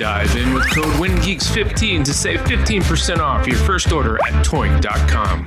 Dive in with code WINGEEKS15 to save 15% off your first order at toynk.com.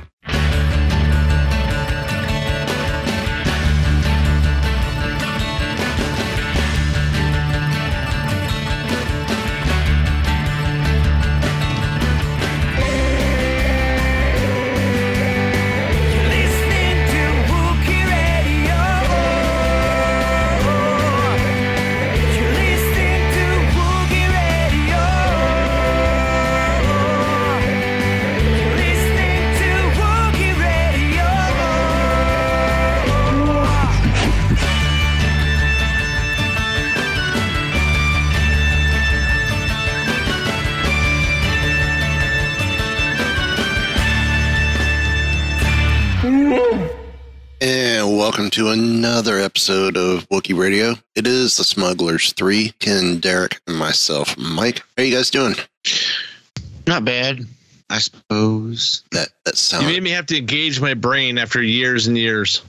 episode of Wookie Radio. It is the Smugglers 3, Ken, Derek, and myself, Mike. How you guys doing? Not bad, I suppose. That that You made me have to engage my brain after years and years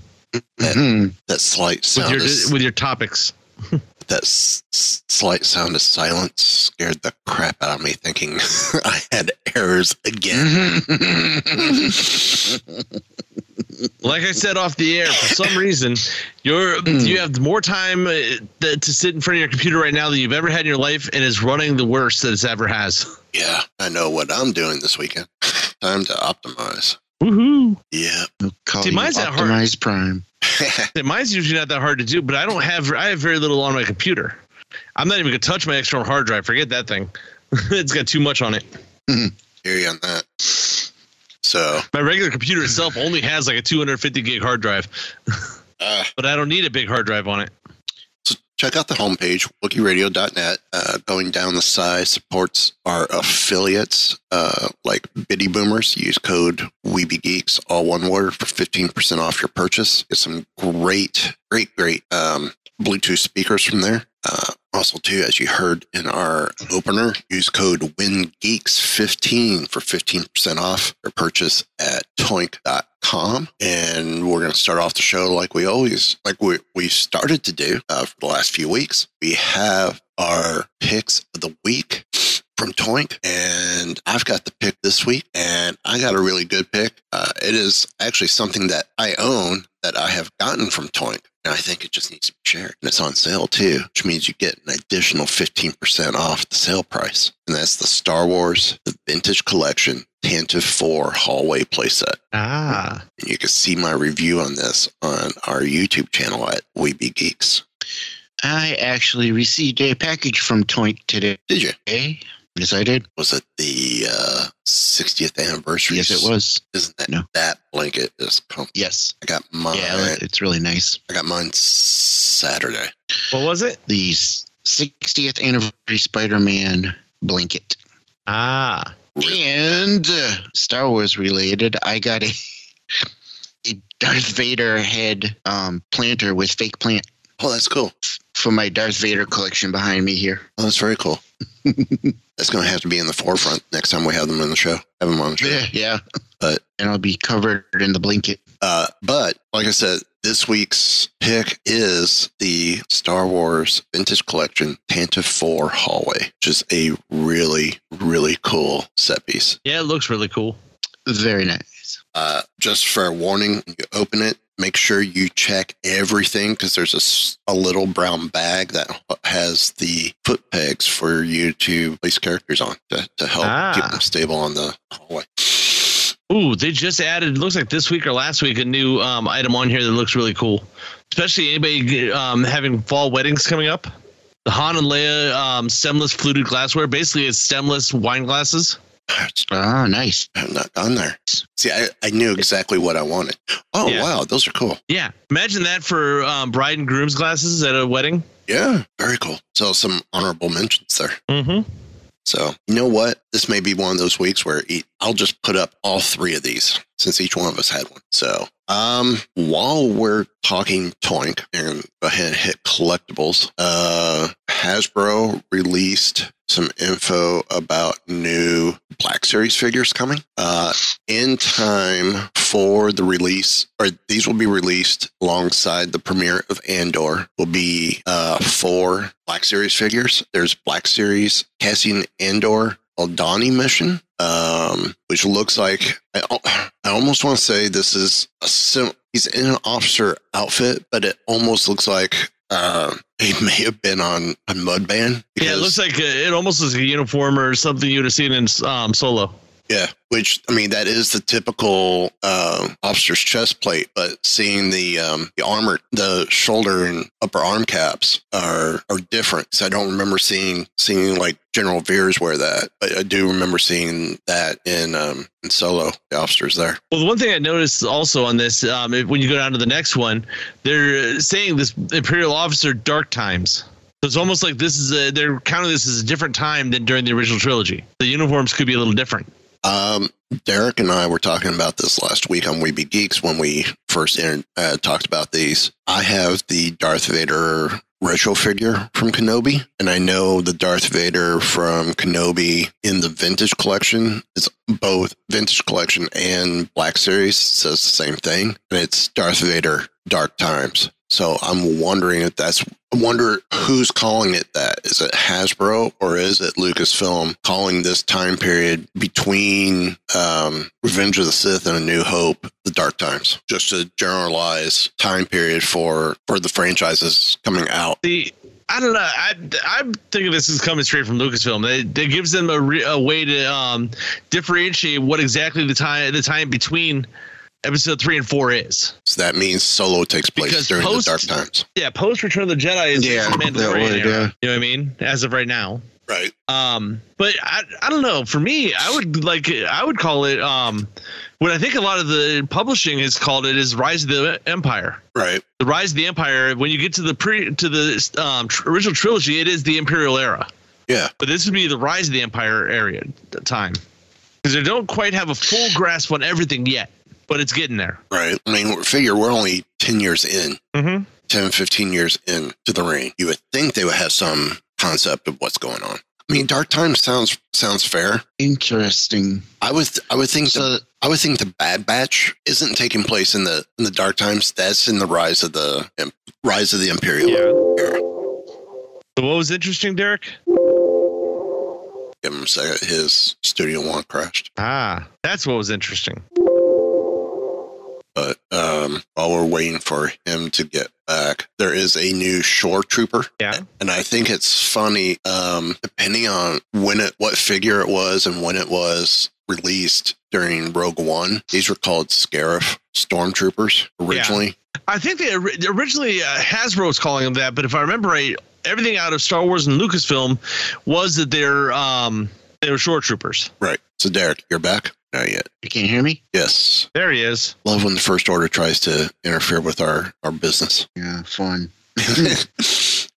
Hmm. that slight with sound your of, with your topics. that s- s- slight sound of silence scared the crap out of me thinking I had errors again. Like I said off the air, for some reason, you're you have more time uh, to sit in front of your computer right now than you've ever had in your life, and is running the worst that it's ever has. yeah, I know what I'm doing this weekend. Time to optimize. Woohoo! Yeah. We'll call See, you mine's that hard. Optimized Prime. Mine's usually not that hard to do, but I don't have I have very little on my computer. I'm not even gonna touch my external hard drive. Forget that thing. it's got too much on it. Hear you on that. So, My regular computer itself only has like a 250 gig hard drive, uh, but I don't need a big hard drive on it. So check out the homepage, wookieradio.net. Uh, going down the side supports our affiliates uh, like Bitty Boomers. Use code WeebyGeeks, all one word, for 15% off your purchase. Get some great, great, great um, Bluetooth speakers from there. Uh, also, too, as you heard in our opener, use code WINGEEKS15 for 15% off your purchase at toynk.com. And we're going to start off the show like we always, like we, we started to do uh, for the last few weeks. We have our picks of the week from Toynk, and I've got the pick this week, and I got a really good pick. Uh, it is actually something that I own that I have gotten from Toynk. And I think it just needs to be shared. And it's on sale too, which means you get an additional 15% off the sale price. And that's the Star Wars, the Vintage Collection, Tantive 4 Hallway playset. Ah. And you can see my review on this on our YouTube channel at We Be Geeks. I actually received a package from Toynk today. Did you? Yes, I did. Was it the uh, 60th anniversary? Yes, it was. Isn't that No. that blanket is comfy? Yes. I got mine. Yeah, it's really nice. I got mine Saturday. What was it? The 60th anniversary Spider-Man blanket. Ah. And uh, Star Wars related, I got a, a Darth Vader head um, planter with fake plant Oh, that's cool. for my Darth Vader collection behind me here. Oh, that's very cool. that's going to have to be in the forefront next time we have them in the show. Have them on the show. Yeah, yeah. But- and I'll be covered in the blanket. Uh, but like I said, this week's pick is the Star Wars Vintage Collection Tantive 4 Hallway, which is a really, really cool set piece. Yeah, it looks really cool. Very nice. Uh, just for a warning, when you open it, make sure you check everything because there's a, a little brown bag that has the foot pegs for you to place characters on to, to help keep Ah. them stable on the hallway. Ooh, they just added. It looks like this week or last week a new um, item on here that looks really cool. Especially anybody um, having fall weddings coming up. The Han and Leia um, stemless fluted glassware. Basically, it's stemless wine glasses. Oh, nice. I have not gone there. See, I, I knew exactly what I wanted. Oh, Yeah. wow. Those are cool. Yeah, imagine that for um, bride and groom's glasses at a wedding. Yeah. Very cool. So, some honorable mentions there. Mm-hmm. So, you know what? This may be one of those weeks where I'll just put up all three of these since each one of us had one. So, um, while we're talking Toynk and go ahead and hit collectibles, uh, Hasbro released some info about new Black Series figures coming, uh, in time for the release, or these will be released alongside the premiere of Andor. Will be uh, four Black Series figures. There's Black Series Cassian Andor Aldhani mission, um, which looks like I, I almost want to say this is a sim. He's in an officer outfit, but it almost looks like uh, he may have been on on Mimban. Yeah, it looks like a, it almost is a uniform or something you'd have seen in um, Solo. Yeah, which I mean that is the typical uh, officer's chest plate, but seeing the um, the armor, the shoulder and upper arm caps are are different. So I don't remember seeing seeing like General Veers wear that, but I do remember seeing that in um, in Solo. The officers there. Well, the one thing I noticed also on this, um, when you go down to the next one, they're saying this Imperial officer dark times. So it's almost like this is a, they're counting this as a different time than during the original trilogy. The uniforms could be a little different. Um, Derek and I were talking about this last week on We Be Geeks when we first uh, talked about these. I have the Darth Vader retro figure from Kenobi, and I know the Darth Vader from Kenobi in the vintage collection is both vintage collection and Black Series says the same thing, and it's Darth Vader Dark Times. So I'm wondering if that's I wonder who's calling it that. Is it Hasbro or is it Lucasfilm calling this time period between um, Revenge of the Sith and A New Hope the Dark Times? Just a generalized time period for for the franchises coming out. The I don't know. I I'm thinking this is coming straight from Lucasfilm. It, it gives them a, re, a way to um, differentiate what exactly the time the time between episode three and four is. So that means Solo takes place Because during post- the Dark Times. Yeah, post Return of the Jedi is Yeah, the Mandalorian would, yeah. You know what I mean? As of right now. Right. Um, but I, I don't know. For me, I would like I would call it um, what I think a lot of the publishing has called it is Rise of the Empire. Right. The Rise of the Empire. When you get to the pre to the um, tr- original trilogy, it is the Imperial era. Yeah. But this would be the Rise of the Empire area time because they don't quite have a full grasp on everything yet, but it's getting there. Right. I mean, figure we're only 10 years in, Mm-hmm. 10, 15 years in to the reign. You would think they would have some concept of what's going on. I mean, Dark Times sounds sounds fair. Interesting. I would I would think So the I would think the Bad Batch isn't taking place in the in the Dark Times. That's in the rise of the Im- rise of the Imperial era. So what was interesting, Derek? Give him a second. His studio one crashed. Ah, that's what was interesting. But um, while we're waiting for him to get back, there is a new shore trooper. Yeah. And I think it's funny, um, depending on when it, what figure it was and when it was released during Rogue One, these were called Scarif Stormtroopers originally. I think they originally uh, Hasbro was calling them that, but if I remember right, everything out of Star Wars and Lucasfilm was that they're um they were shore troopers. Right. So, Derek, you're back? Not yet. You can't hear me? Yes. There he is. Love when the First Order tries to interfere with our, our business. Yeah, fun.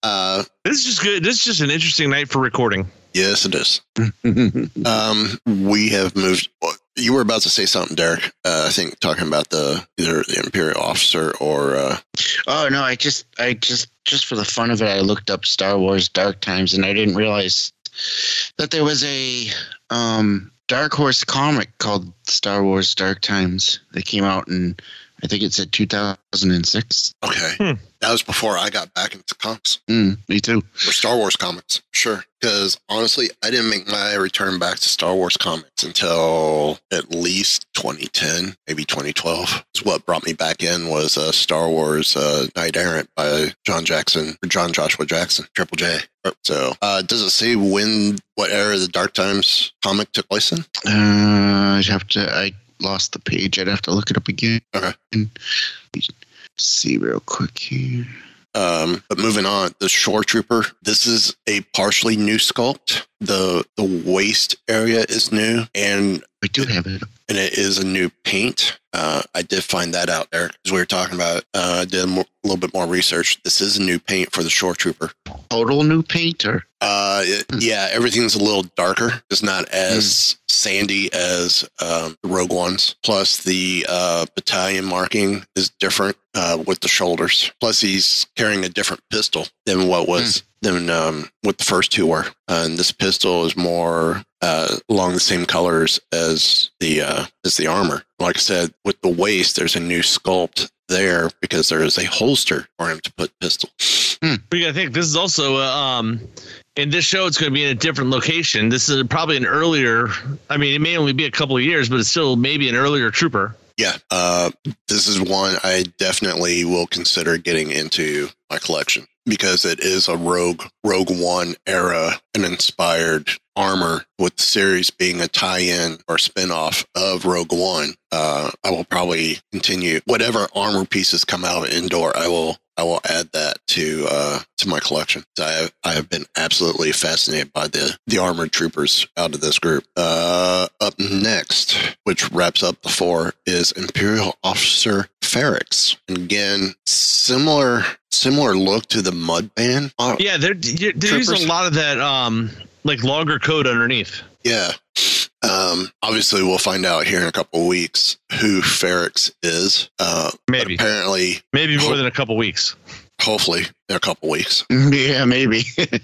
uh, This is just good. This is just an interesting night for recording. yes, it is. Um, we have moved. You were about to say something, Derek. Uh, I think talking about the either the Imperial officer or uh, oh no, I just I just just for the fun of it, I looked up Star Wars Dark Times and I didn't realize that there was a um Dark Horse comic called Star Wars Dark Times. That came out in I think it said 2006. Okay. Hmm. That was before I got back into comics Mm, me too. or Star Wars comics. Sure. Because honestly, I didn't make my return back to Star Wars comics until at least 2010, maybe 2012. Is what brought me back in was uh, Star Wars uh, Knight Errant by John Jackson or John Joshua Jackson, Triple J. So, uh, does it say when, what era the Dark Times comic took place in? Uh, I'd have to. I lost the page. I'd have to look it up again. See real quick here. Um, but moving on, the Shore Trooper. This is a partially new sculpt. The the waist area is new, and I do have it. and it is a new paint. Uh, I did find that out there because we were talking about. Uh, I did a little bit more research. This is a new paint for the Shore Trooper. Total new painter. Uh, it- Hmm. yeah, everything's a little darker. It's not as sandy as um, the Rogue ones. Plus, the uh, battalion marking is different uh, with the shoulders. Plus, he's carrying a different pistol than what was than um, what the first two were. and this pistol is more uh, along the same colors as the uh, as the armor. Like I said, with the waist, there's a new sculpt there because there is a holster for him to put pistol. But you gotta think this is also uh, um in this show it's going to be in a different location. This is probably an earlier. I mean, it may only be a couple of years, but it's still maybe an earlier trooper. Yeah, uh, this is one I definitely will consider getting into my collection because it is a Rogue Rogue One era and inspired armor. With the series being a tie-in or spin-off of Rogue One, uh, I will probably continue whatever armor pieces come out of Andor. I will I will add that to uh, to my collection. So I have, I have been absolutely fascinated by the the armored troopers out of this group. Uh, up next, which wraps up the four, is Imperial Officer Ferrix. And again, similar similar look to the Mimban. Uh, Yeah, Troopers. a lot of that um like longer code underneath. Yeah. Um, obviously, we'll find out here in a couple of weeks who Ferrix is. Uh, Maybe apparently, maybe more than a couple weeks. hopefully, in a couple of weeks. Yeah, maybe.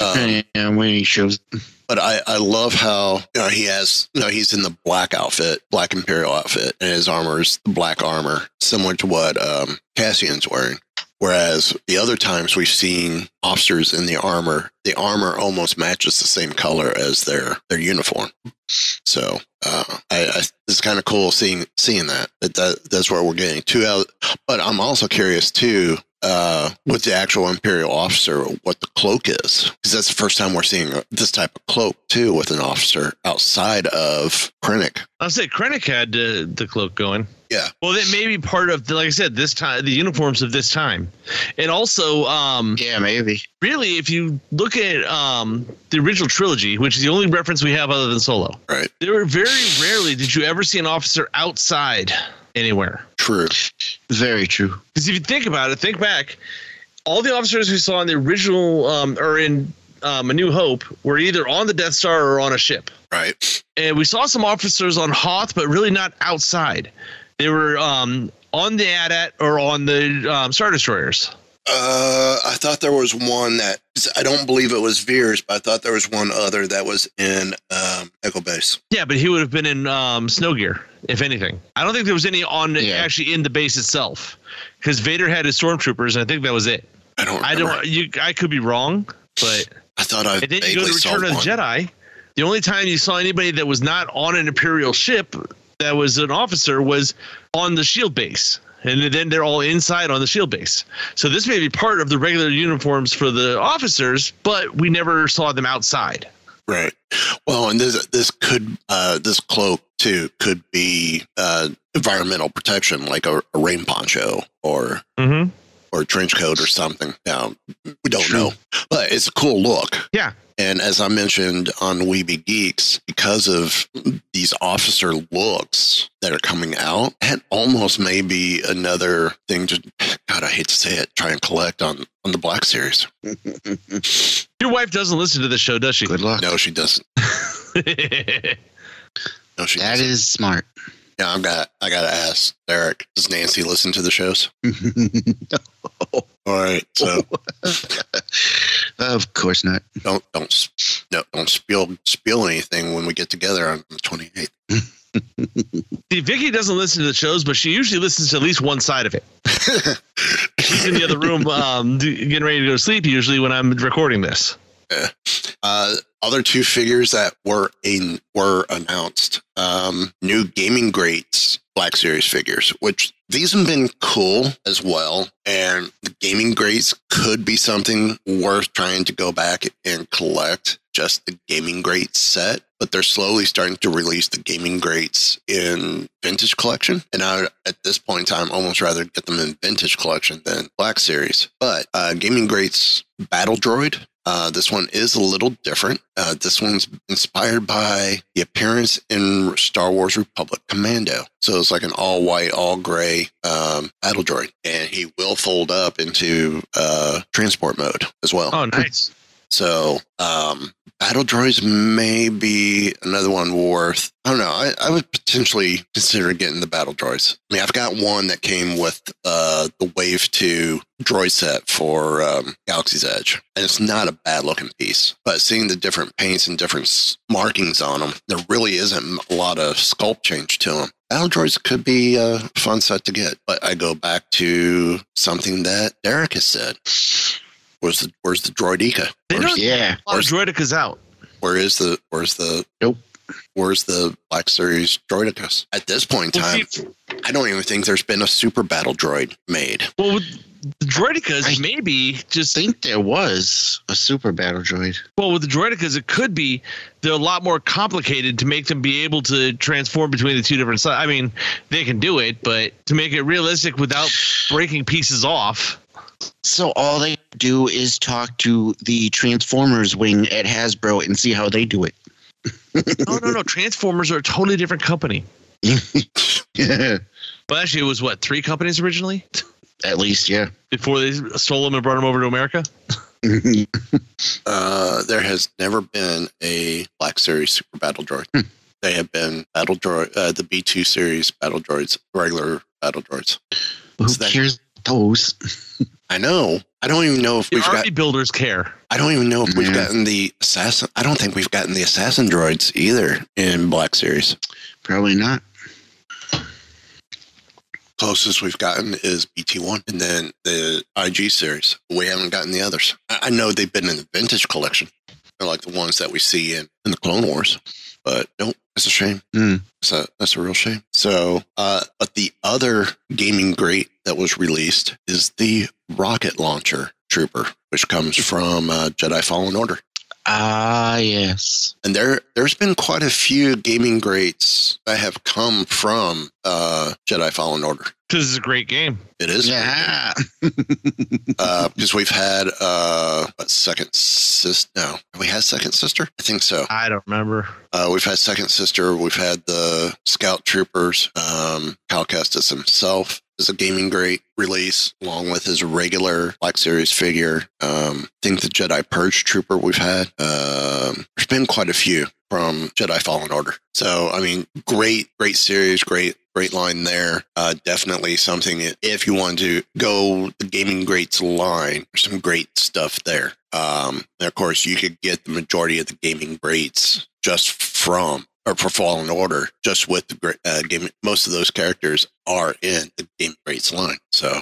Um, Depending when he shows. But I, I love how you know he has you know he's in the black outfit, black imperial outfit, and his armor is black armor, similar to what um, Cassian's wearing. Whereas the other times we've seen officers in the armor, the armor almost matches the same color as their their uniform. So uh, I, I it's kind of cool seeing seeing that. that that that's where we're getting two out. But I'm also curious too uh, with the actual imperial officer what the cloak is because that's the first time we're seeing this type of cloak too with an officer outside of Krennic. I'll say Krennic had uh, the cloak going. Yeah. Well, that may be part of, the, like I said, this time, the uniforms of this time, and also, um, Yeah, maybe. really, if you look at um, the original trilogy, which is the only reference we have other than Solo, Right. there were very rarely did you ever see an officer outside anywhere. True. Very true. Because if you think about it, think back, all the officers we saw in the original um, or in um, A New Hope were either on the Death Star or on a ship. Right. and we saw some officers on Hoth, but really not outside. They were um, on the AT-AT or on the um, Star Destroyers. Uh, I thought there was one that I don't believe it was Veers, but I thought there was one other that was in um, Echo Base. Yeah, but he would have been in um, snow gear, if anything. I don't think there was any on Yeah. actually in the base itself, because Vader had his stormtroopers, and I think that was it. I don't. I don't. You, I could be wrong, but I thought I and then you go to Return of the. Jedi. The only time you saw anybody that was not on an Imperial ship that was an officer was on the shield base. And then they're all inside on the shield base. So this may be part of the regular uniforms for the officers, but we never saw them outside. Right. Well, and this this could uh, this cloak too could be uh, environmental protection, like a, a rain poncho or Mm-hmm. or a trench coat or something. Now we don't True. know, but it's a cool look. Yeah. And as I mentioned on We Be Geeks, because of these officer looks that are coming out, that almost may be another thing to God, I hate to say it, try and collect on on the Black Series. Your wife doesn't listen to the show, does she? Good luck. No, she doesn't. No, she That doesn't. is smart. Yeah, I've got I gotta ask Derek, does Nancy listen to the shows? All right. So of course not. don't don't no don't spill spill anything when we get together on the twenty eighth. See, Vicky doesn't listen to the shows, but she usually listens to at least one side of it. She's in the other room, um, getting ready to go to sleep. Usually when I'm recording this. Uh, other two figures that were in were announced. Um, new gaming greats Black Series figures, which these have been cool as well. And the gaming greats could be something worth trying to go back and collect. Just the gaming greats set, but they're slowly starting to release the gaming greats in vintage collection. And I, would, at this point in time, almost rather get them in vintage collection than Black Series. But uh, gaming greats Battle Droid uh, this one is a little different. Uh, this one's inspired by the appearance in Star Wars Republic Commando. So it's like an all white, all gray um, battle droid, and he will fold up into uh, transport mode as well. Oh, nice. So, um, battle droids may be another one worth. I don't know. I, I would potentially consider getting the battle droids. I mean, I've got one that came with uh, the Wave Two droid set for um, Galaxy's Edge, and it's not a bad looking piece. But seeing the different paints and different markings on them, there really isn't a lot of sculpt change to them. Battle droids could be a fun set to get, but I go back to something that Derek has said. Where's the Where's the droideka? They Where's, don't- Yeah. Oh, a lot of Droidekas out. where is the Where's the Nope. Where's the Black Series droideka? At this point in Well, time, see, I don't even think there's been a super battle droid made. well with the Droidekas, I- maybe just I think there was a super battle droid. well with the Droidekas, it could be they're a lot more complicated to make them be able to transform between the two different sides. I mean, they can do it, but to make it realistic without breaking pieces off. So all they do is talk to the Transformers wing at Hasbro and see how they do it. No, no, no. Transformers are a totally different company. Yeah. Well, actually, it was what three companies originally At least, yeah. before they stole them and brought them over to America. Uh, there has never been a Black Series super battle droid. Hmm. They have been battle droid, uh, the B2 series battle droids, regular battle droids. Who Is that- cares those? I know. I don't even know if The we've got. army builders care. I don't even know if we've Yeah. gotten the assassin. I don't think we've gotten the assassin droids either in Black Series. Probably not. closest we've gotten is BT1 and then the IG series. We haven't gotten the others. I, I know they've been in the vintage collection. They're like the ones that we see in, in the Clone Wars. But nope, that's a shame. That's a, that's a real shame. So, uh, but the other gaming great that was released is the rocket launcher trooper, which comes from uh, Jedi Fallen Order. Ah, yes. And there, there's been quite a few gaming greats that have come from uh, Jedi Fallen Order. This is a great game. It is Yeah. because we've had uh what, second sister no we had second sister i think so I don't remember. uh we've had second sister we've had the scout troopers um cal kestis himself is a gaming great release along with his regular black series figure um i think the jedi purge trooper we've had um there's been quite a few from jedi fallen order so i mean great great series great great line there. Uh, definitely something if you want to go the gaming greats line, there's some great stuff there. Um, and of course, you could get the majority of the gaming greats just from or for Fallen Order, just with the uh, game. Most of those characters are in the Game Greats line. So,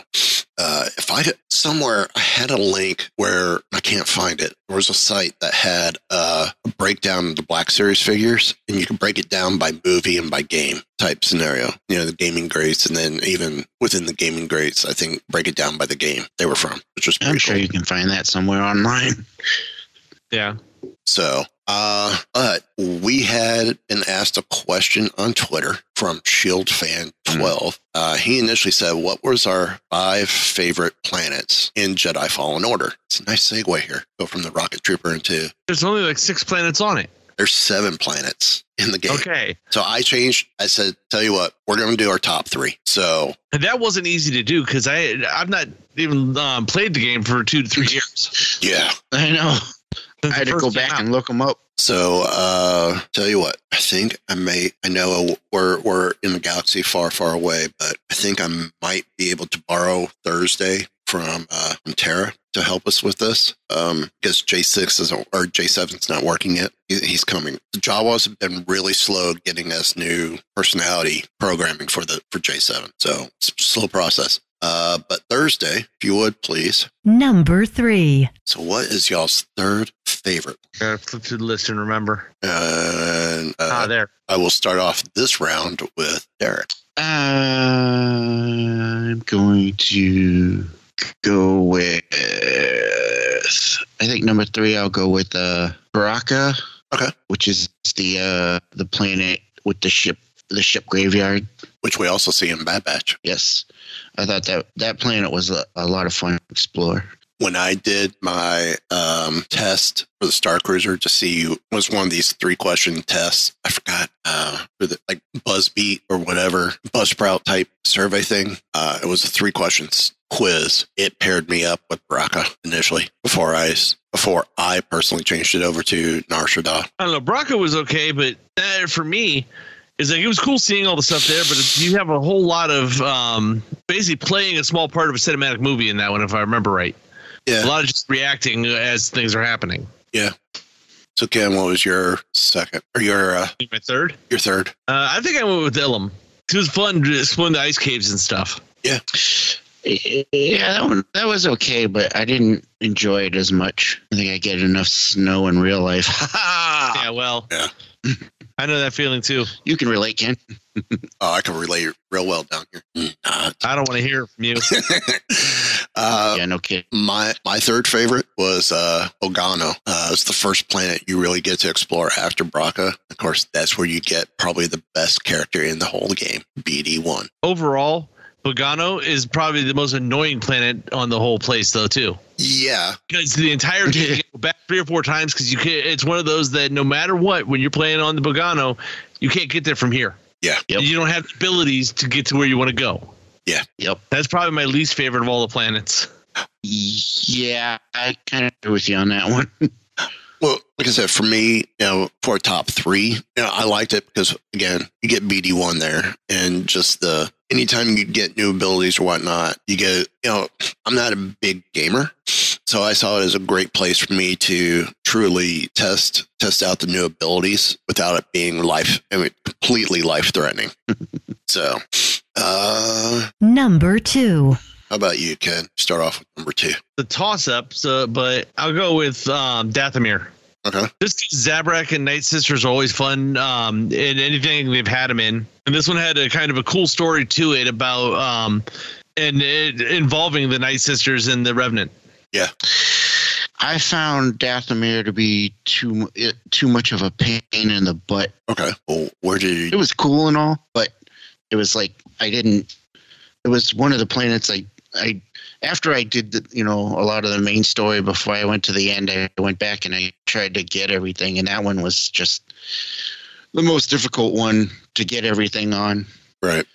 uh, if I could- somewhere I had a link where I can't find it. There was a site that had uh, a breakdown of the Black Series figures, and you can break it down by movie and by game type scenario. You know, the gaming greats, and then even within the gaming greats, I think break it down by the game they were from, which was pretty I'm sure cool. you can find that somewhere online. Yeah. So, uh, but we had been asked a question on Twitter from Shield Fan 12. Uh, he initially said, What was our five favorite planets in Jedi Fallen Order? It's a nice segue here. Go from the Rocket Trooper into There's only like six planets on it. there's seven planets in the game. Okay. So I changed. I said, Tell you what, we're going to do our top three. So, And that wasn't easy to do because I I've not even um, played the game for two to three years. yeah. I know. Since I had to go back out. and look them up. So, uh, tell you what, I think I may, I know we're, we're in the galaxy far, far away, but I think I might be able to borrow Thursday from uh, from Terra to help us with this. Um, because J6 is or J7 is not working yet. He's coming. The Jawas have been really slow getting us new personality programming for the for J7. So it's a slow process. Uh, but Thursday, if you would please. Number three. So what is y'all's third favorite? Gotta flip through the list and remember. And uh, ah, there. I will start off this round with Derek. I'm going to go with. I think number three. I'll go with uh, Bracca. Okay. Which is the uh, the planet with the ship the ship graveyard. Which we also see in Bad Batch. Yes, I thought that that planet was a, a lot of fun to explore. When I did my um, test for the Star Cruiser to see was one of these three question tests. I forgot uh, like BuzzFeed or whatever Buzzsprout type survey thing. Uh, it was a three questions quiz. It paired me up with Bracca initially before I before I personally changed it over to Nar Shaddaa. I don't know. Bracca was okay, but for me, is like it was cool seeing all the stuff there. But you have a whole lot of um, basically playing a small part of a cinematic movie in that one, if I remember right. Yeah. A lot of just reacting as things are happening. Yeah. So Ken, what was your second or your uh, My third, your third? uh, I think I went with Ilum. It was fun to explore the ice caves and stuff. Yeah. Yeah, that one that was okay, but I didn't enjoy it as much. I think I get enough snow in real life. Yeah, well, Yeah. I know that feeling too. you can relate, Ken. Oh, I can relate real well down here. Mm, I don't want to hear from you. uh, yeah, no kidding. My my third favorite was uh, Bogano. Uh, it's the first planet you really get to explore after Bracca. Of course, that's where you get probably the best character in the whole game, BD one. Overall, Bogano is probably the most annoying planet on the whole place, though, too. Yeah, Because the entire game, you go back three or four times because you can It's one of those that no matter what, when you're playing on the Bogano, you can't get there from here. yeah, Yep. You don't have the abilities to get to where you want to go. Yeah, yep. That's probably my least favorite of all the planets. Yeah, I kind of agree with you on that one. Well, like I said, for me, you know, for a top three, you know, I liked it because again, you get BD one there, and just the anytime you get new abilities or whatnot, you get. You know, I'm not a big gamer, so I saw it as a great place for me to truly test test out the new abilities without it being life, I mean, completely life threatening. so, uh, Number two. how about you, Ken? Start off with number two. The toss up, so, but I'll go with um, Dathomir. Okay. Just 'cause Zabrak and Night Sisters are always fun um, in anything they've had them in. And this one had a kind of a cool story to it about um, and it, involving the Night Sisters and the Revenant. Yeah. I found Dathomir to be too too much of a pain in the butt. Okay. Well, where did It was cool and all, but it was like I didn't. It was one of the planets I I after I did the you know a lot of the main story before I went to the end. I went back and I tried to get everything, and that one was just the most difficult one to get everything on. Right.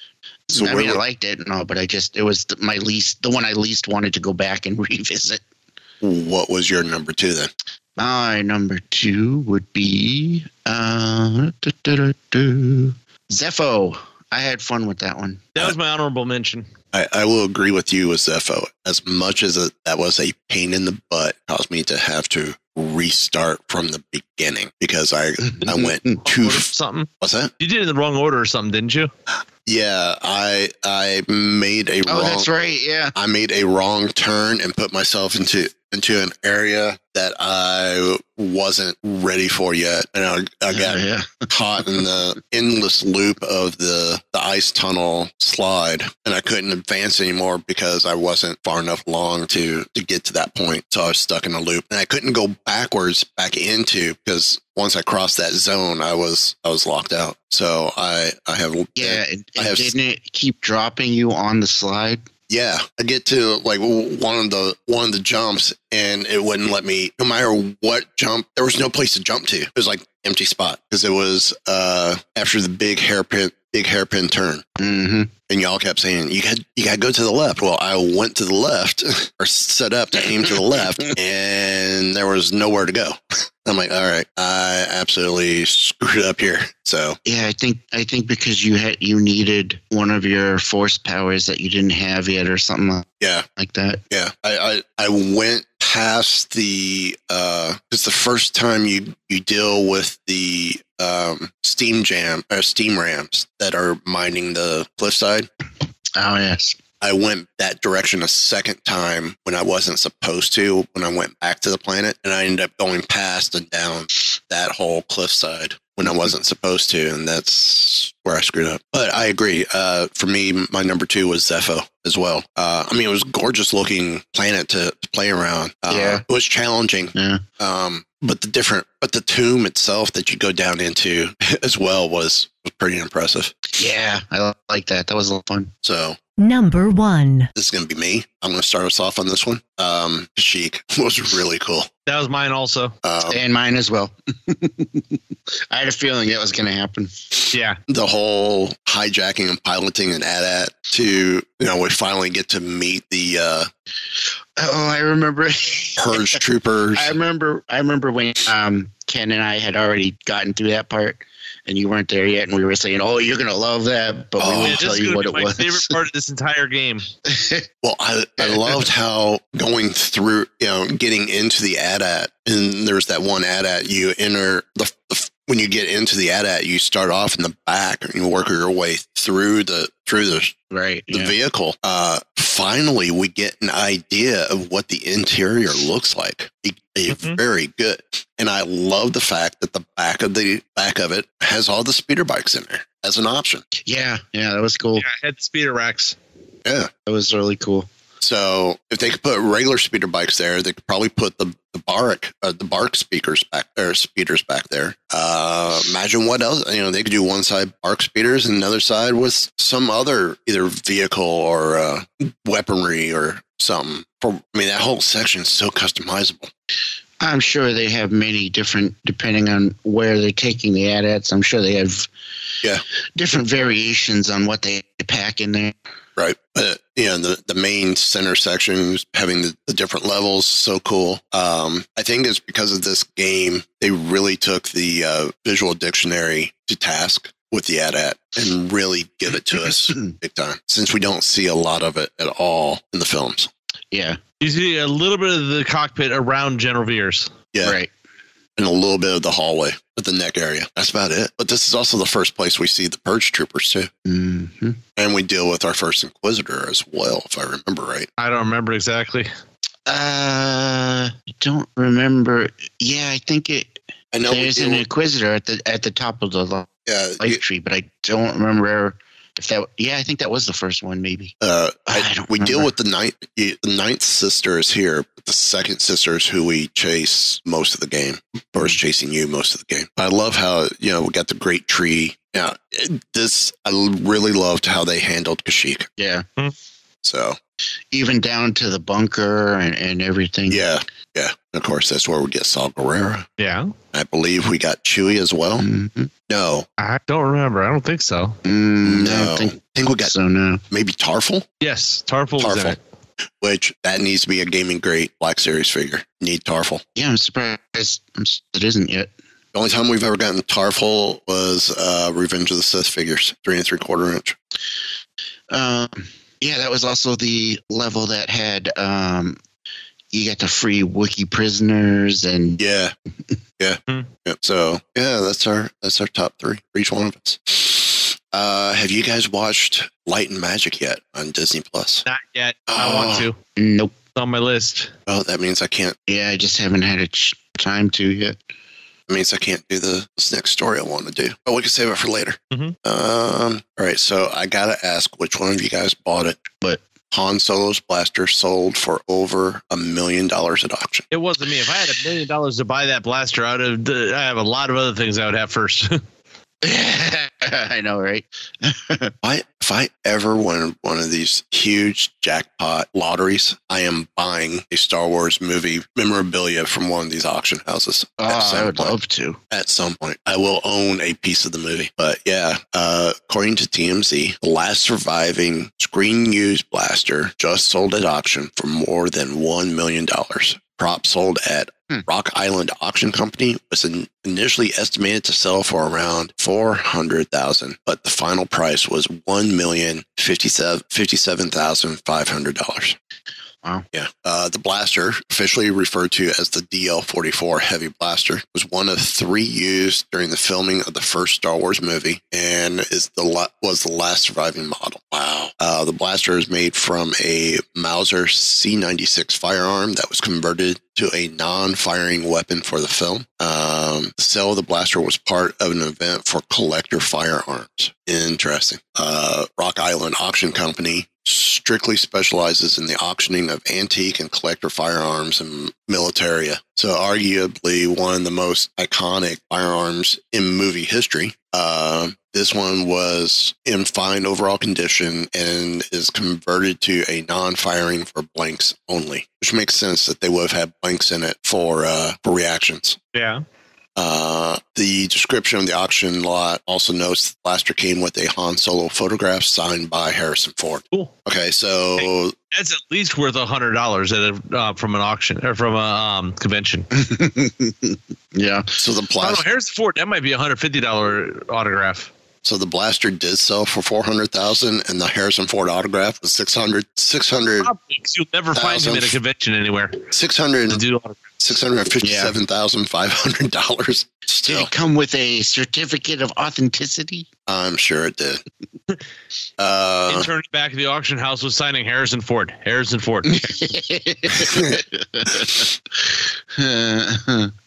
So I mean, I liked it and all, but I just it was the, my least the one I least wanted to go back and revisit. What was your number two then? My number two would be uh. Zeffo. I had fun with that one. That was my honorable mention. I, I will agree with you with Zeffo. As much as it, that was a pain in the butt, caused me to have to restart from the beginning because I I went too. Order f- something. What's that? You did it in the wrong order or something, didn't you? Yeah, I I made a Oh, wrong. that's right. Yeah. I made a wrong turn and put myself into into an area that I wasn't ready for yet, and I, I got yeah. caught in the endless loop of the the ice tunnel slide, and I couldn't advance anymore because I wasn't far enough along to to get to that point. So I was stuck in a loop, and I couldn't go backwards back into because once I crossed that zone, I was I was locked out. So I I have Yeah. It, I it have- didn't it keep dropping you on the slide? Yeah, I get to like one of the one of the jumps, and it wouldn't let me. No matter what jump, there was no place to jump to. It was like empty spot because it was uh after the big hairpin big hairpin turn, Mm-hmm. and y'all kept saying you got you got to go to the left. Well, I went to the left or set up to aim to the left, and there was nowhere to go. I'm like, all right, I absolutely screwed up here. So Yeah, I think I think because you had you needed one of your force powers that you didn't have yet, or something like- yeah, like that. yeah, I I, I went past the uh, it's the first time you you deal with the um steam jam or steam rams that are mining the cliffside. Oh yes. I went that direction a second time when I wasn't supposed to, when I went back to the planet, and I ended up going past and down that whole cliffside when I wasn't supposed to, and that's where I screwed up. But I agree. Uh, for me, my number two was Zeffo as well. Uh, I mean, it was a gorgeous looking planet to, to play around. Uh, Yeah. it was challenging. Yeah. Um, but the different, but the tomb itself that you go down into as well was was pretty impressive. Yeah, I like that. That was a lot of fun. So Number 1. this is going to be me. I'm going to start us off on this one. Um, Sheik was really cool. That was mine also. Um, and mine as well. I had a feeling that was going to happen. Yeah. the whole hijacking and piloting and AT-AT to, you know, we finally get to meet the uh, Oh, I remember. Purge troopers. I remember. I remember when um, Ken and I had already gotten through that part, and you weren't there yet, and we were saying, "Oh, you're gonna love that," but Oh. we Yeah, won't tell is you gonna what be it my was. favorite part of this entire game. Well, I, I loved how going through, you know, getting into the AT-AT, and there's that one AT-AT you enter the, the when you get into the AT-AT, you start off in the back and you work your way through the through the right. the yeah. vehicle. Uh, finally, we get an idea of what the interior looks like. It- it- Mhm. Very good, and I love the fact that the back of the back of it has all the speeder bikes in there as an option. yeah, yeah, that was cool. Yeah, I had speeder racks. Yeah. That was really cool. So if they could put regular speeder bikes there, they could probably put the the Bark uh, the Bark speakers back there, speeders back there. Uh, imagine what else you know. They could do one side Bark speeders and another side with some other either vehicle or uh, weaponry or something. For I mean, that whole section is so customizable. I'm sure they have many different, depending on where they're taking the AT-ATs. I'm sure they have Yeah. different variations on what they pack in there. Right. But you know, the, the main center section having the, the different levels, so cool. Um, I think it's because of this game, they really took the uh, visual dictionary to task with the AT-AT and really give it to us big time, since we don't see a lot of it at all in the films. Yeah, You see a little bit of the cockpit around General Veers. Yeah. right. And a little bit of the hallway at the neck area. That's about it. But this is also the first place we see the purge troopers too. hmm And we deal with our first inquisitor as well, if I remember right. I don't remember exactly. Uh, I don't remember. Yeah, I think it. I know we There's deal an with- Inquisitor at the at the top of the li- yeah, light tree, but I don't remember if that. Yeah, I think that was the first one, maybe. Uh, I, I don't we deal with the ninth. The ninth sister is here, but the second sister is who we chase most of the game, or is chasing you most of the game. I love how you know we got the great tree. Yeah, this I really loved how they handled Kashyyyk. Yeah, So even down to the bunker and, and everything. yeah, yeah. And of course, that's where we get Saw Gerrera. Yeah. I believe we got Chewy as well. Mhm. No, I don't remember. I don't think so. Mm, I no. don't think I think we got so. No. maybe Tarful, Yes, Tarful Tarful, it. which that needs to be a gaming great Black Series figure. Need Tarful. Yeah, I'm surprised it isn't yet. The only time we've ever gotten Tarful was uh, Revenge of the Sith figures, three and three quarter inch. Um, yeah, that was also the level that had um, you got the free Wookiee prisoners and Yeah, yeah. Hmm. yeah. So yeah, that's our that's our top three for each one of us. Uh, have you guys watched Light and Magic yet on Disney Plus? Not yet. I want Oh. to. nope. It's on my list. Oh, that means I can't. Yeah, I just haven't had a ch- time to yet. That means I can't do the this next story I want to do. But we can save it for later. Mhm. Um. All right. So I gotta ask, which one of you guys bought it? But Han Solo's blaster sold for over a million dollars at auction. It wasn't me. If I had a million dollars to buy that blaster, I'd have. I have a lot of other things I would have first. I know, right? I, if I ever win one of these huge jackpot lotteries, I am buying a Star Wars movie memorabilia from one of these auction houses. Oh, I would point. love to. At some point, I will own a piece of the movie. But yeah, uh, according to TMZ, the last surviving screen used blaster just sold at auction for more than $1 million prop sold at hmm. Rock Island Auction Company was in, initially estimated to sell for around 400,000, but the final price was $1,057,500. Wow. Yeah. Uh, the blaster, officially referred to as the DL-44 Heavy Blaster, was one of three used during the filming of the first Star Wars movie, and is the la- was the last surviving model. Wow. Uh, the blaster is made from a Mauser C96 firearm that was converted to a non-firing weapon for the film. Um, the sale of the blaster was part of an event for collector firearms. Interesting. Uh, Rock Island Auction Company strictly specializes in the auctioning of antique and collector firearms and militaria. So, arguably one of the most iconic firearms in movie history. Uh, this one was in fine overall condition and is converted to a non-firing for blanks only, which makes sense that they would have had blanks in it for uh, for reactions. Yeah. Uh, the description of the auction lot also notes the blaster came with a Han Solo photograph signed by Harrison Ford. Cool. Okay, so That's at least worth a hundred dollars at a uh, from an auction or from a um, convention. yeah. so the I don't know, Harrison Ford. That might be a hundred fifty dollar autograph. So the blaster did sell for four hundred thousand, and the Harrison Ford autograph was 600 600 you'll never find him at a convention anywhere 600 to do autographs. $657,500. Did it come with a certificate of authenticity? I'm sure it did. Uh, Intern back at the auction house was signing Harrison Ford. Harrison Ford.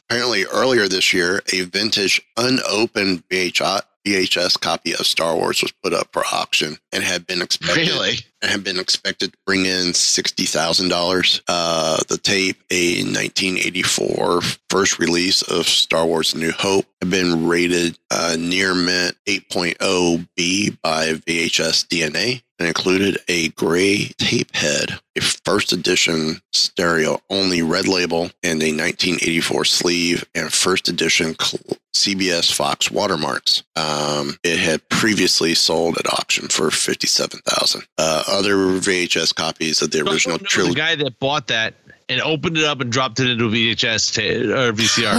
apparently, earlier this year, a vintage unopened VHS, VHS copy of Star Wars was put up for auction and had been expected really? and had been expected to bring in sixty thousand dollars. Uh, the tape, a 1984 first release of Star Wars: New Hope, had been rated uh, near mint 8.0 B by VHS DNA and included a gray tape head, a first edition stereo only red label, and a 1984 sleeve and first edition CBS Fox watermarks. Um, it had previously sold at auction for fifty-seven thousand. Uh, other VHS copies of the original know the guy that bought that and opened it up and dropped it into a VHS ta- or VCR.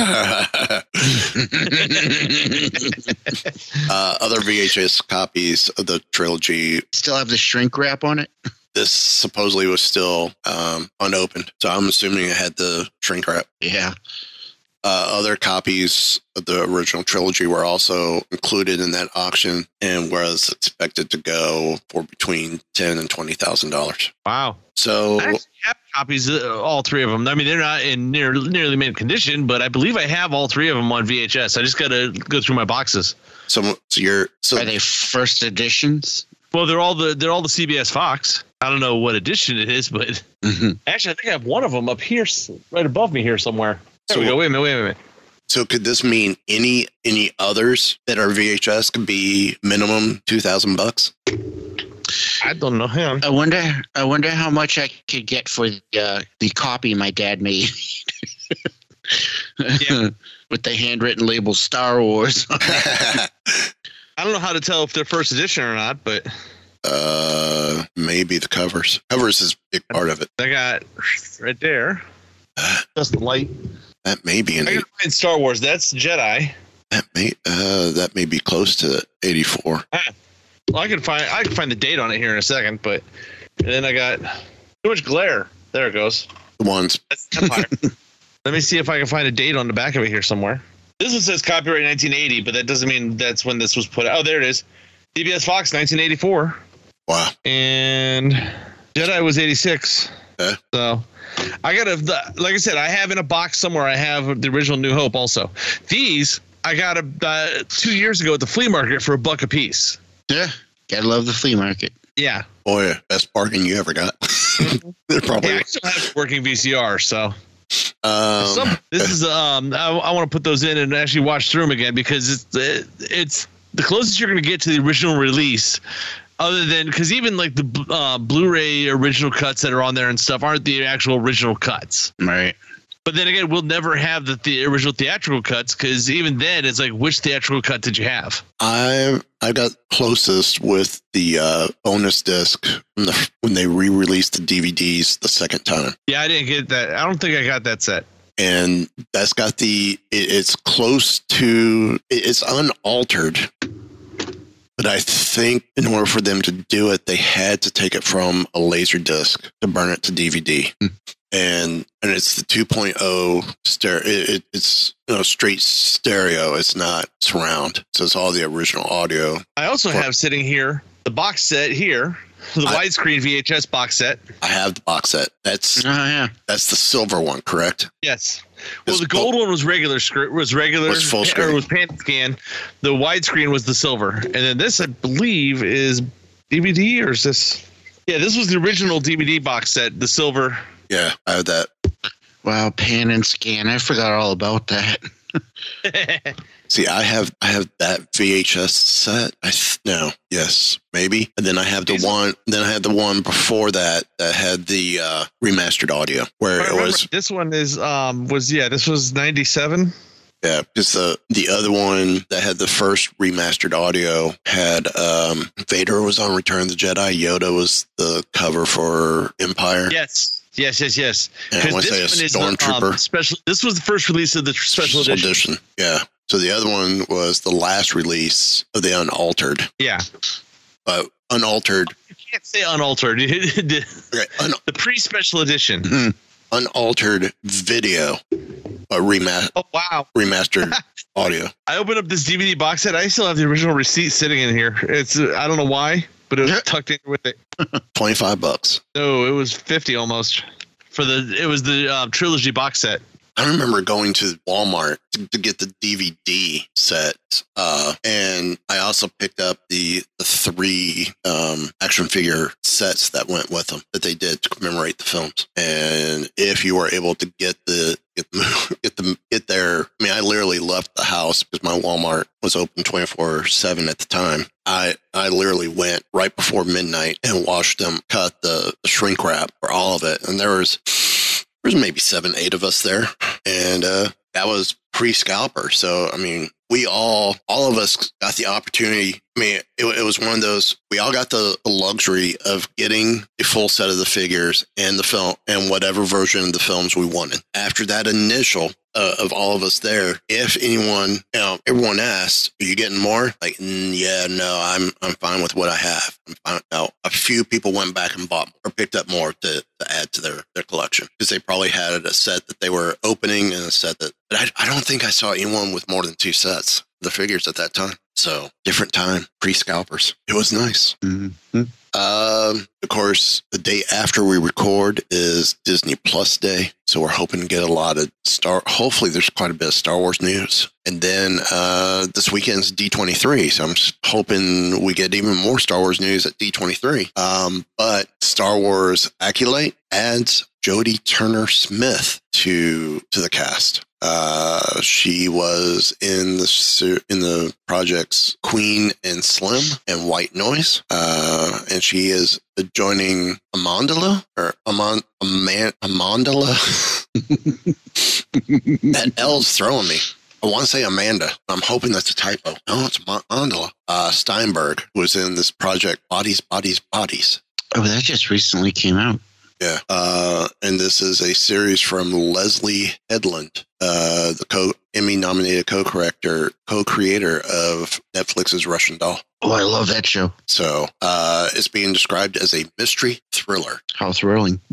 uh, other VHS copies of the trilogy. Still have the shrink wrap on it? This supposedly was still um, unopened, so I'm assuming it had the shrink wrap. Yeah. Uh, other copies of the original trilogy were also included in that auction and was expected to go for between ten and twenty thousand dollars. wow. So I have copies, uh, all three of them. I mean, they're not in near nearly mint condition, but I believe I have all three of them on VHS. I just got to go through my boxes. So, so you're so Are they first editions? Well, they're all the they're all the CBS Fox. I don't know what edition it is, but Mhm. actually, I think I have one of them up here, right above me here somewhere. There So- we go. Wait a minute. Wait a minute. so could this mean any any others that are VHS could be minimum two thousand bucks? I don't know. Hang on. I wonder. I wonder how much I could get for the uh, the copy my dad made. Yeah. With the handwritten label Star Wars. I don't know how to tell if they're first edition or not, but uh, maybe the covers. Covers is a big part of it. I got right there. Just the light. That may be an I Star Wars. That's Jedi. that may uh that may be close to eighty four. Well, I can find I can find the date on it here in a second, but and then I got too much glare. There it goes. The ones That's Empire. Let me see if I can find a date on the back of it here somewhere. This one says copyright 1980, but that doesn't mean that's when this was put out. Oh, there it is. CBS Fox 1984. wow. And Jedi was 86. Okay. So I got to, like I said, I have in a box somewhere, I have the original New Hope also. These I got a, uh, two years ago at the flea market for a buck a piece. yeah. Gotta love the flea market. Yeah. Boy, best bargain you ever got. They're probably Yeah, I still have a working VCR, so um, Some, this is um. I, I want to put those in and actually watch through them again because it's it, it's the closest you're going to get to the original release. Other than because even like the uh, Blu-ray original cuts that are on there and stuff aren't the actual original cuts. Right. But then again, we'll never have the, the original theatrical cuts because even then, it's like, which theatrical cut did you have? I I got closest with the uh, bonus disc from the, when they re-released the DVDs the second time, Yeah, I didn't get that. I don't think I got that set. and that's got the it, it's close to it- it's unaltered. But I think in order for them to do it, they had to take it from a laser disc to burn it to DVD. Hmm. And and it's the 2.0 stereo. It, it, it's you know straight stereo. It's not surround. So it's all the original audio. I also have sitting here the box set here, the I- widescreen VHS box set. I have the box set. That's Oh yeah. that's the silver one, correct? Yes. Well, the gold full- one was regular script was regular Was full or was pan scan. The widescreen was the silver, and then this I believe is DVD or is this? Yeah, this was the original DVD box set, the silver. Yeah, I have that. Wow, pan and scan. I forgot all about that. See, I have I have that VHS set. I th- no, yes, maybe. And then I have the one. Then I had the one before that that had the uh, remastered audio, where it was this one is um was yeah this was ninety seven. yeah. Because the the other one that had the first remastered audio had um, Vader was on Return of the Jedi. Yoda was the cover for Empire. Yes, yes, yes, yes. And I 'Cause want to say a this one is the, um, special. This was the first release of the special edition. Yeah. So the other one was the last release of the unaltered, Yeah, but unaltered. you can't say unaltered. the un- the pre special edition. unaltered video, but rema- Oh wow! remastered audio. I opened up this DVD box set. I still have the original receipt sitting in here. It's uh, I don't know why, but it was tucked in with it. Twenty five bucks. No, it was fifty almost for the. It was the uh, trilogy box set. I remember going to Walmart to, to get the DVD set, uh, and I also picked up the, the three um, action figure sets that went with them that they did to commemorate the films. And if you were able to get the get them get them get there, I mean, I literally left the house because my Walmart was open twenty four seven at the time. I I literally went right before midnight and watched them cut the, the shrink wrap for all of it, and there was there's maybe seven, eight of us there, and uh, that was pre-scalper. So I mean, we all, all of us, got the opportunity. I mean, it, it was one of those. We all got the, luxury of getting a full set of the figures and the film and whatever version of the films we wanted. After that initial uh, of all of us there, if anyone, you know, everyone asked, "Are you getting more?" Like, "Mm, yeah, no, I'm I'm fine with what I have. I'm fine. Now, a few people went back and bought or picked up more to, to add to their their collection because they probably had a set that they were opening and a set that. But I, I don't think I saw anyone with more than two sets the figures at that time. So different time, pre scalpers. It was nice. Mm-hmm. Um, of course, the day after we record is Disney Plus Day, so we're hoping to get a lot of Star. Hopefully, there's quite a bit of Star Wars news, and then uh, this weekend's D23, so I'm hoping we get even more Star Wars news at D23. Um, but Star Wars Acolyte adds Jodie Turner Smith to to the cast. Uh, she was in the ser- in the projects Queen and Slim and White Noise. Uh, and she is joining Amandala or Amon Aman, Amandala. that L's throwing me. I want to say Amanda. I'm hoping that's a typo. No, it's Amandala. Uh, Steinberg was in this project Bodies, Bodies, Bodies. Oh, that just recently came out. Yeah. Uh, and this is a series from Leslie Headland, uh, the co Emmy nominated co-corrector, co-creator of Netflix's Russian Doll. Oh, I love that show. So uh, it's being described as a mystery thriller. How thrilling.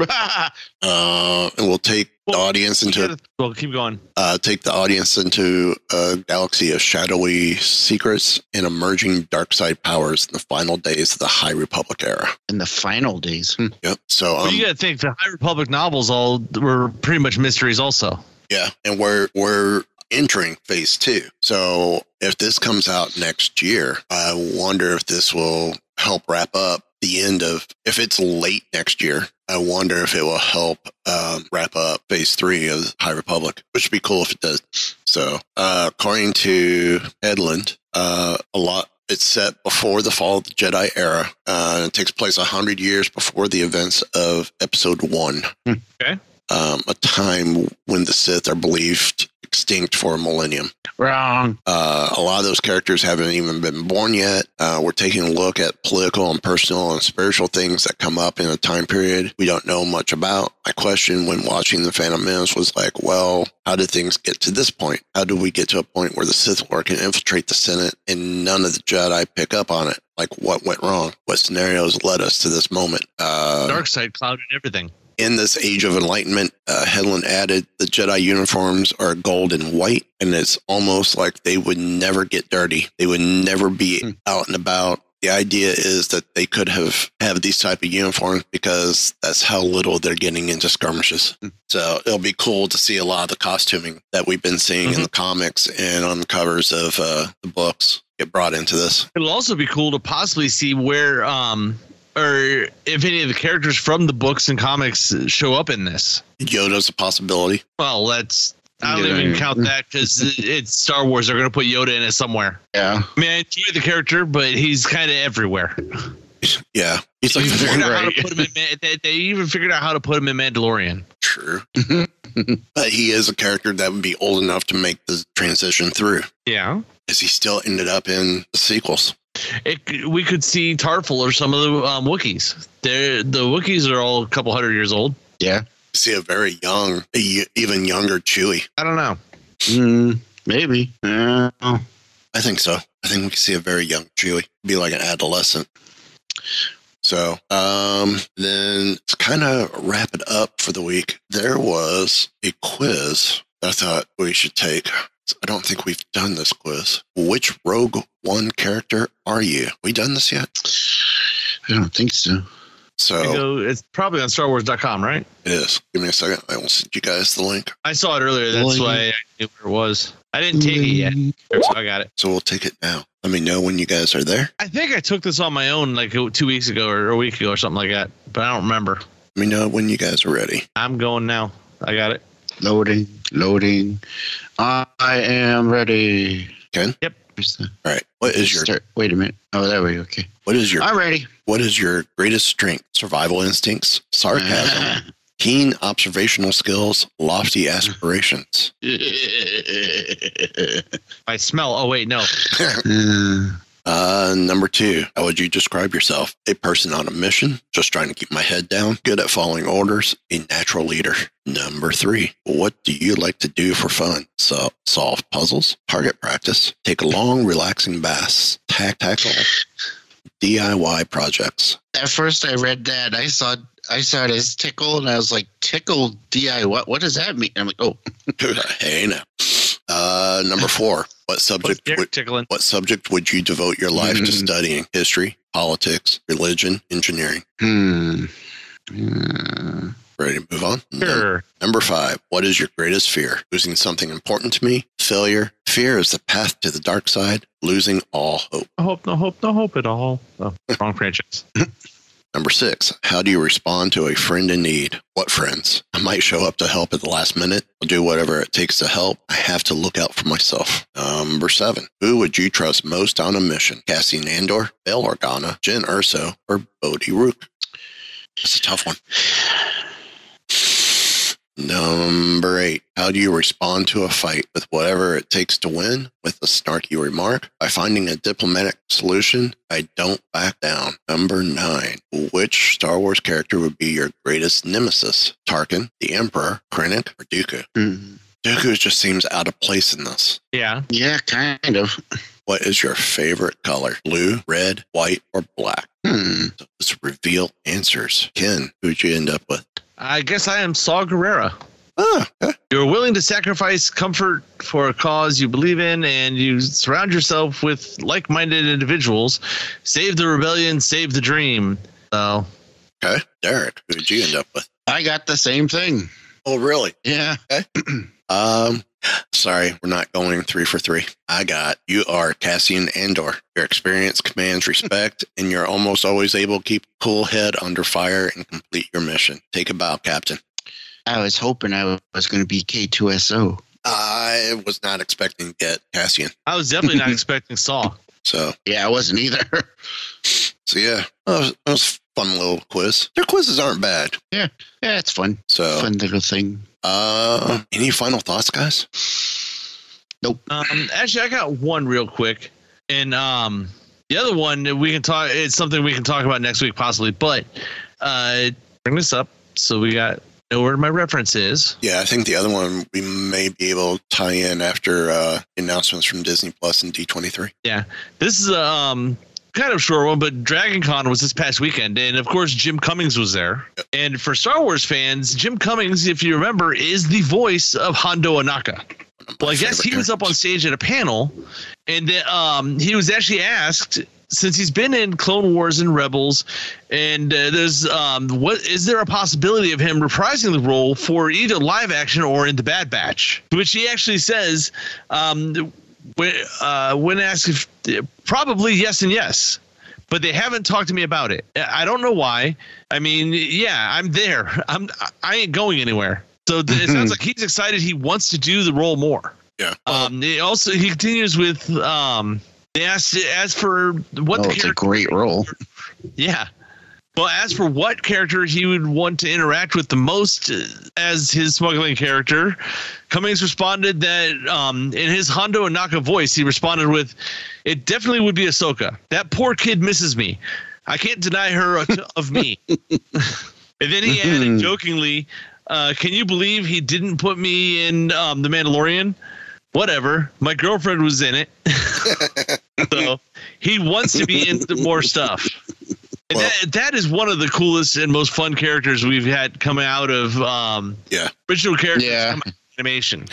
Uh, and we'll take the audience into We well, keep going. uh, take the audience into a galaxy of shadowy secrets and emerging dark side powers in the final days of the High Republic era. In the final days. Hmm. Yep. So Well, um, you got to think the High Republic novels all were pretty much mysteries, also. Yeah, and we're we're entering phase two. So if this comes out next year, I wonder if this will help wrap up the end of. If it's late next year, I wonder if it will help um, wrap up phase three of High Republic, which would be cool if it does. So uh, according to Edland, uh, a lot. It's set before the fall of the Jedi era. Uh, it takes place a hundred years before the events of Episode One. Okay. Um, a time when the Sith are believed extinct for a millennium. Wrong. Uh, a lot of those characters haven't even been born yet. Uh, we're taking a look at political and personal and spiritual things that come up in a time period we don't know much about. My question when watching The Phantom Menace was like, well, how did things get to this point? How did we get to a point where the Sith Lord can infiltrate the Senate and none of the Jedi pick up on it? Like, what went wrong? What scenarios led us to this moment? Uh, Dark side clouded everything. In this age of enlightenment, uh, Headland added the Jedi uniforms are gold and white, and it's almost like they would never get dirty. They would never be Hmm. out and about. The idea is that they could have have these type of uniforms because that's how little they're getting into skirmishes. Hmm. So it'll be cool to see a lot of the costuming that we've been seeing in the comics and on the covers of uh, the books get brought into this. It'll also be cool to possibly see where, um, or if any of the characters from the books and comics show up in this. Yoda's a possibility. Well, that's I don't Yeah. even count that because it's Star Wars. They're going to put Yoda in it somewhere. Yeah. I mean, I enjoy the character, but he's kind of everywhere. Yeah, he's like They figured out how to put him in. Ma- They, they even figured out how to put him in Mandalorian. True. but he is a character that would be old enough to make the transition through. Yeah, As he still ended up in the sequels. It, we could see Tarfful or some of the um, Wookiees. They're, the Wookiees are all a couple hundred years old. Yeah. See a very young, a y- even younger Chewie. I don't know. Mm, maybe. Uh, I think so. I think we can see a very young Chewie. Be like an adolescent. So, um, then to kind of wrap it up for the week, there was a quiz that I thought we should take. I don't think we've done this quiz. Which Rogue One character are you? We done this yet? I don't think so. So You go, it's probably on StarWars.com, right? it is. Give me a second. I will send you guys the link. I saw it earlier. That's Well, why I knew where it was. I didn't take it yet, so I got it. So we'll take it now. Let me know when you guys are there. I think I took this on my own like two weeks ago or a week ago or something like that, but I don't remember. Let me know when you guys are ready. I'm going now. I got it. Loading. Loading. I am ready. Ken? Yep. All right. What is your start? Wait a minute. Oh, there we go. Okay. what is your I'm ready. what is your greatest strength? Survival instincts, sarcasm, keen observational skills, lofty aspirations. I smell. Oh wait, no. Uh, Uh, number two, how would you describe yourself? A person on a mission, just trying to keep my head down, good at following orders, a natural leader. Number three, what do you like to do for fun? So, solve puzzles, target practice, take long, relaxing baths, tactical, DIY projects. at first, I read that. I saw. I saw it as tickle, and I was like, "Tickle DI? What? What does that mean?" I'm like, "Oh, hey now. Uh, number four, what subject Derek would, tickling? what subject would you devote your life to Mhm. studying? History, politics, religion, engineering. hmm." Ready to move on? Sure. Number five, what is your greatest fear? Losing something important to me? Failure? Fear is the path to the dark side, losing all hope. No hope, no hope, no hope at all. Oh, wrong franchise. Number six, how do you respond to a friend in need? What friends? I might show up to help at the last minute. I'll do whatever it takes to help. I have to look out for myself. Um, number seven, who would you trust most on a mission? Cassian Andor, Bail Organa, Jyn Erso, or Bodhi Rook? That's a tough one. Number eight, how do you respond to a fight with whatever it takes to win? With a snarky remark? By finding a diplomatic solution? I don't back down. Number nine, which Star Wars character would be your greatest nemesis? Tarkin, the Emperor, Krennic, or Dooku? hmm. Dooku just seems out of place in this. Yeah. Yeah, kind of. What is your favorite color? Blue, red, white, or black? Hmm. So let's reveal answers. Ken, who'd you end up with? I guess I am Saw Gerrera. Ah, okay. You're willing to sacrifice comfort for a cause you believe in, and you surround yourself with like minded individuals. Save the rebellion, save the dream. So, okay. Derek, who did you end up with? I got the same thing. Oh, really? Yeah. Um, sorry, we're not going three for three. I got you are Cassian Andor. Your experience commands respect, and you're almost always able to keep a cool head under fire and complete your mission. Take a bow, Captain. I was hoping I was going to be K2SO. I was not expecting to get Cassian. I was definitely not expecting Saw. So, Yeah, I wasn't either. so yeah, that was, that was fun little quiz. Their quizzes aren't bad. Yeah, yeah, it's fun. So, Fun little thing. Uh, any final thoughts, guys? Nope. Um, actually, I got one real quick, and um, the other one we can talk. It's something we can talk about next week, possibly. But uh, bring this up so we got know where my reference is. Yeah, I think the other one we may be able to tie in after uh, announcements from Disney Plus and D23. Yeah, this is um, kind of short one, but Dragon Con was this past weekend, and of course Jim Cummings was there. And for Star Wars fans, Jim Cummings, if you remember, is the voice of Hondo Ohnaka. Well, I guess he was up on stage at a panel, and um, he was actually asked since he's been in Clone Wars and Rebels, and uh, there's um, what is there a possibility of him reprising the role for either live action or in the Bad Batch? Which he actually says, um, when, uh, when asked if probably yes and yes. But they haven't talked to me about it. I don't know why. I mean, yeah, I'm there. I'm. I ain't going anywhere. So th- it sounds like he's excited. He wants to do the role more. Yeah. Um. He also he continues with um. They asked as for what Oh, the it's a great role. Yeah. Well, as for what character he would want to interact with the most uh, as his smuggling character, Cummings responded that um, in his Hondo Ohnaka voice, he responded with, "It definitely would be Ahsoka. That poor kid misses me. I can't deny her of- of me." and then he added jokingly, uh, "Can you believe he didn't put me in um, the Mandalorian?" Whatever. My girlfriend was in it, so he wants to be in more stuff. And Well- that, that is one of the coolest and most fun characters we've had coming out of um, Yeah. original characters Yeah. Coming out of animation.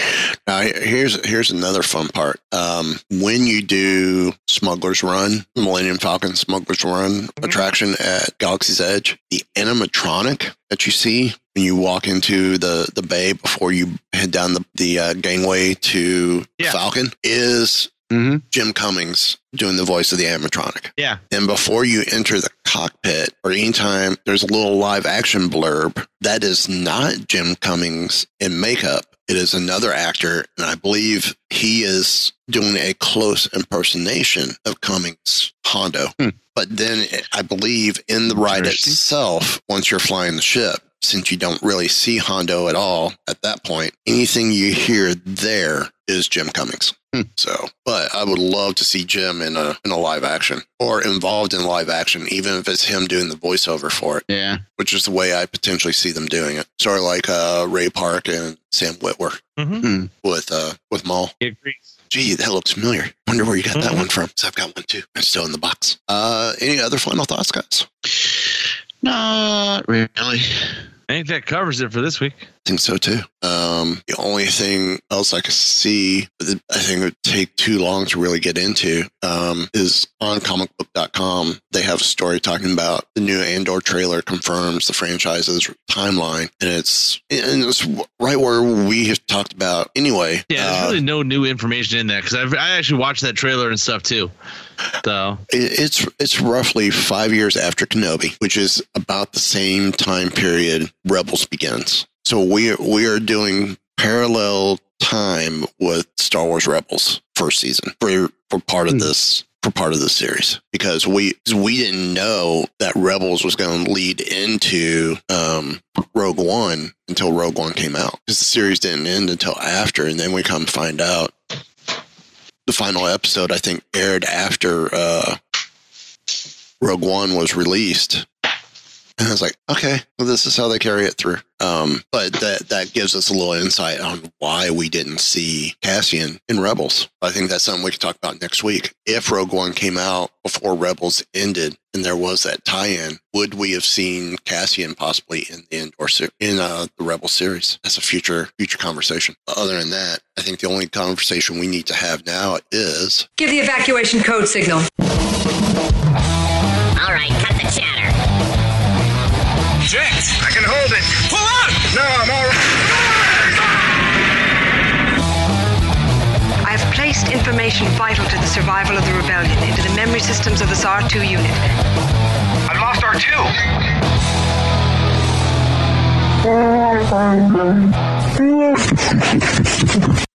Now, here's here's another fun part. Um, when you do Smuggler's Run, Millennium Falcon Smuggler's Run attraction at Galaxy's Edge, the animatronic that you see when you walk into the the bay before you head down the the uh, gangway to Yeah. Falcon is hmm Jim Cummings doing the voice of the animatronic. Yeah. And before you enter the cockpit or anytime there's a little live action blurb, that is not Jim Cummings in makeup. It is another actor. And I believe he is doing a close impersonation of Cummings Hondo. Hmm. But then I believe in the ride itself, once you're flying the ship, since you don't really see Hondo at all at that point, anything you hear there is Jim Cummings. Hmm. So, but I would love to see Jim in a in a live action or involved in live action, even if it's him doing the voiceover for it, Yeah. which is the way I potentially see them doing it. Sort of like uh, Ray Park and Sam Witwer Mm-hmm. with uh, with Maul. He agrees. Gee, that looks familiar. Wonder where you got that Mhm. one from. So I've got one too. It's still in the box. Uh, any other final thoughts, guys? Not really. I think that covers it for this week. I think so too. Um, the only thing else I could see that I think would take too long to really get into um, is on comicbook.com. They have a story talking about the new Andor trailer confirms the franchise's timeline, and it's and it's right where we have talked about anyway. Yeah, there's Uh, really no new information in that because I actually watched that trailer and stuff too. So It- It's it's roughly five years after Kenobi, which is about the same time period Rebels begins. So we we are doing parallel time with Star Wars Rebels first season for for part of this for part of the series. Because we we didn't know that Rebels was going to lead into um, Rogue One until Rogue One came out. Because the series didn't end until after, and then we come find out the final episode I think aired after uh, Rogue One was released. And I was like, okay, well, this is how they carry it through. Um, but that that gives us a little insight on why we didn't see Cassian in Rebels. I think that's something we could talk about next week. If Rogue One came out before Rebels ended, and there was that tie-in, would we have seen Cassian possibly in the Endor in uh, the Rebel series? That's a future future conversation. Other than that, I think the only conversation we need to have now is Give the evacuation code signal. Jet, I can hold it. Pull out! No, I'm all right. I have placed information vital to the survival of the rebellion into the memory systems of this R2 unit. I've lost R2.